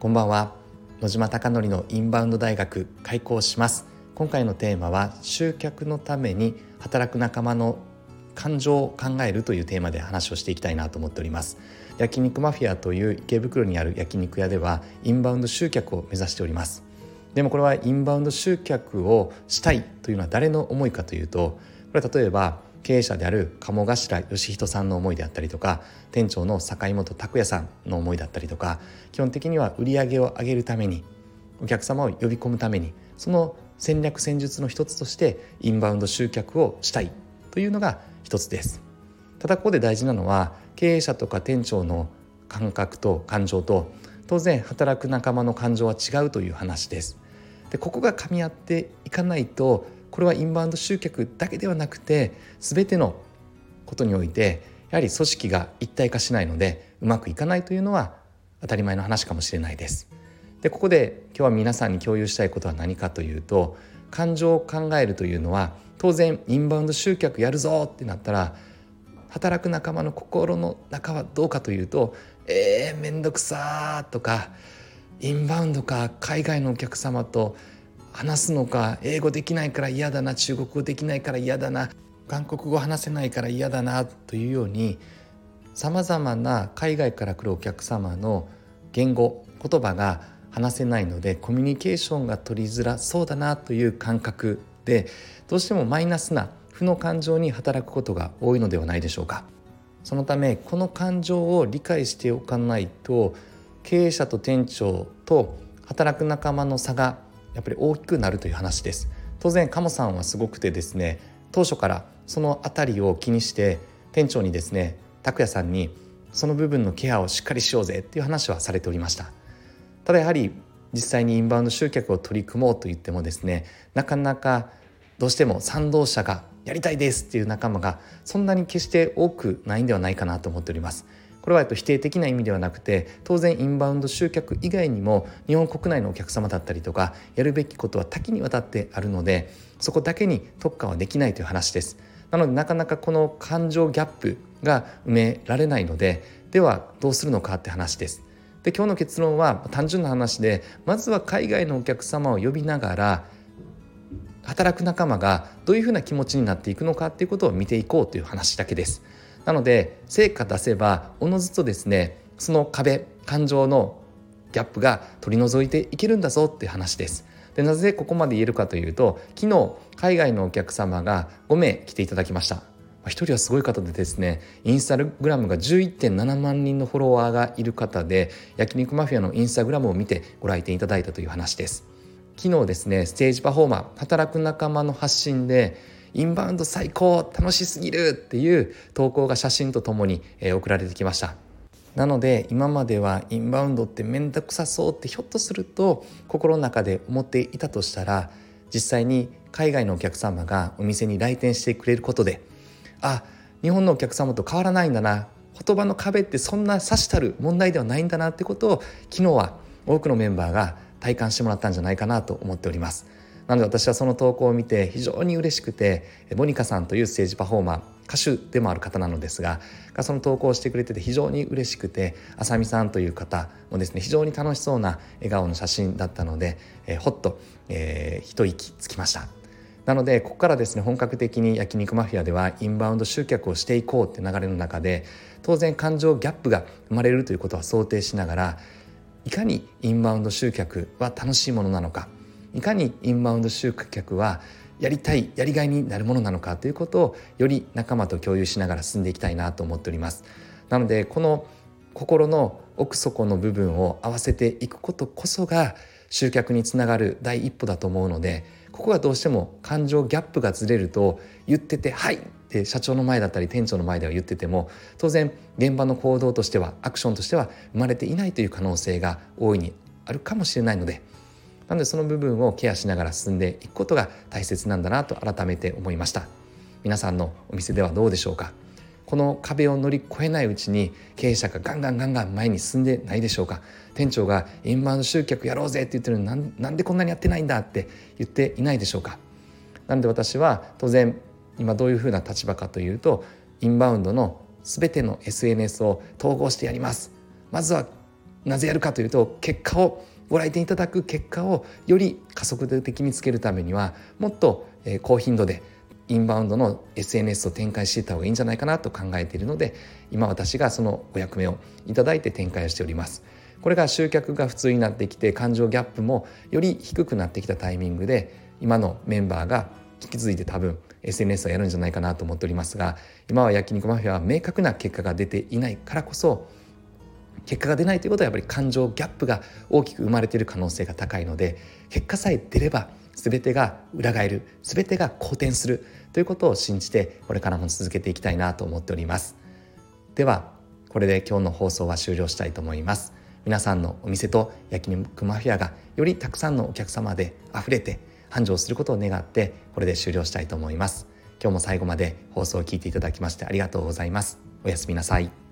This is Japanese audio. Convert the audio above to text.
こんばんは。野島貴則のインバウンド大学開校します。今回のテーマは集客のために働く仲間の感情を考えるというテーマで話をしていきたいなと思っております。焼肉マフィアという池袋にある焼肉屋ではインバウンド集客を目指しております。でもこれはインバウンド集客をしたいというのは誰の思いかというとこれは例えば経営者である鴨頭義人さんの思いであったりとか店長の坂本拓也さんの思いだったりとか基本的には売り上げを上げるためにお客様を呼び込むためにその戦略戦術の一つとしてインバウンド集客をしたいというのが一つです。ただここで大事なのは経営者とか店長の感覚と感情と当然働く仲間の感情は違うという話です。でここが噛み合っていかないとこれはインバウンド集客だけではなくて全てのことにおいてやはり組織が一体化しないのでうまくいかないというのは当たり前の話かもしれないです。でここで今日は皆さんに共有したいことは何かというと感情を考えるというのは当然インバウンド集客やるぞってなったら働く仲間の心の中はどうかというと「えー、めんどくさ」とか「インバウンドか海外のお客様と話すのか英語できないから嫌だな中国語できないから嫌だな韓国語話せないから嫌だなというようにさまざまな海外から来るお客様の言語言葉が話せないのでコミュニケーションが取りづらそうだなという感覚でどうしてもマイナスな負の感情に働くことが多いのではないでしょうか。そのためこの感情を理解しておかないと経営者と店長と働く仲間の差がやっぱり大きくなるという話です。当然鴨さんはすごくてですね当初からその辺りを気にして店長にですね拓也さんにその部分のケアをしっかりしようぜっていう話はされておりました。ただやはり実際にインバウンド集客を取り組もうと言ってもですねなかなかどうしても賛同者がやりたいですっていう仲間がそんなに決して多くないんではないかなと思っております。これは否定的な意味ではなくて当然インバウンド集客以外にも日本国内のお客様だったりとかやるべきことは多岐にわたってあるのでそこだけに特化はできないという話ですなのでなかなかこの感情ギャップが埋められないのでではどうするのかって話ですで今日の結論は単純な話でまずは海外のお客様を呼びながら働く仲間がどういうふうな気持ちになっていくのかっていうことを見ていこうという話だけです。なので成果出せばおのずとですねその壁感情のギャップが取り除いていけるんだぞっていう話です。でなぜここまで言えるかというと昨日海外のお客様が5名来ていただきました。1人はすごい方でですねインスタグラムが11.7万人のフォロワーがいる方で焼肉マフィアのインスタグラムを見てご来店いただいたという話です昨日ですねステージパフォーマー働く仲間の発信でインバウンド最高楽しすぎるっていう投稿が写真とともに、え送られてきましたなので今まではインバウンドって面倒くさそうってひょっとすると心の中で思っていたとしたら実際に海外のお客様がお店に来店してくれることであ日本のお客様と変わらないんだな言葉の壁ってそんなさしたる問題ではないんだなってことを昨日は多くのメンバーが体感してもらったんじゃないかなと思っております。なので私はその投稿を見て非常に嬉しくてモニカさんというステージパフォーマー歌手でもある方なのですがその投稿をしてくれてて非常に嬉しくてあさみさんという方もですね非常に楽しそうな笑顔の写真だったので、えー、ほっと、えー、一息つきました。なのでここからですね本格的に焼肉マフィアではインバウンド集客をしていこうって流れの中で当然感情ギャップが生まれるということは想定しながらいかにインバウンド集客は楽しいものなのかいかにインバウンド集客はやりたいやりがいになるものなのかということをより仲間と共有しながら進んでいきたいなと思っておりますなのでこの心の奥底の部分を合わせていくことこそが集客につながる第一歩だと思うのでここがどうしても感情ギャップがずれると言ってて「はい!」って社長の前だったり店長の前では言ってても当然現場の行動としてはアクションとしては生まれていないという可能性が大いにあるかもしれないのでなのでその部分をケアしながら進んでいくことが大切なんだなと改めて思いました。皆さんのお店ではどうでしょうか？この壁を乗り越えないうちに経営者がガンガンガンガン前に進んでないでしょうか？店長がインバウンド集客やろうぜって言ってるのになんでこんなにやってないんだって言っていないでしょうか？なので私は当然今どういうふうな立場かというとインバウンドの全ての SNS を統合してやります。まずはなぜやるかというと結果をご来店いただく結果をより加速的につけるためにはもっと高頻度でインバウンドの SNS を展開していった方がいいんじゃないかなと考えているので今私がそのお役目をいただいて展開をしております。これが集客が普通になってきて感情ギャップもより低くなってきたタイミングで今のメンバーが引き継いで多分 SNS をやるんじゃないかなと思っておりますが今は焼肉マフィアは明確な結果が出ていないからこそ結果が出ないということはやっぱり感情ギャップが大きく生まれている可能性が高いので結果さえ出れば全てが裏返る全てが好転するということを信じてこれからも続けていきたいなと思っております。ではこれで今日の放送は終了したいと思います。皆さんのお店と焼肉マフィアがよりたくさんのお客様で溢れて繁盛することを願ってこれで終了したいと思います。今日も最後まで放送を聞いていただきましてありがとうございます。おやすみなさい。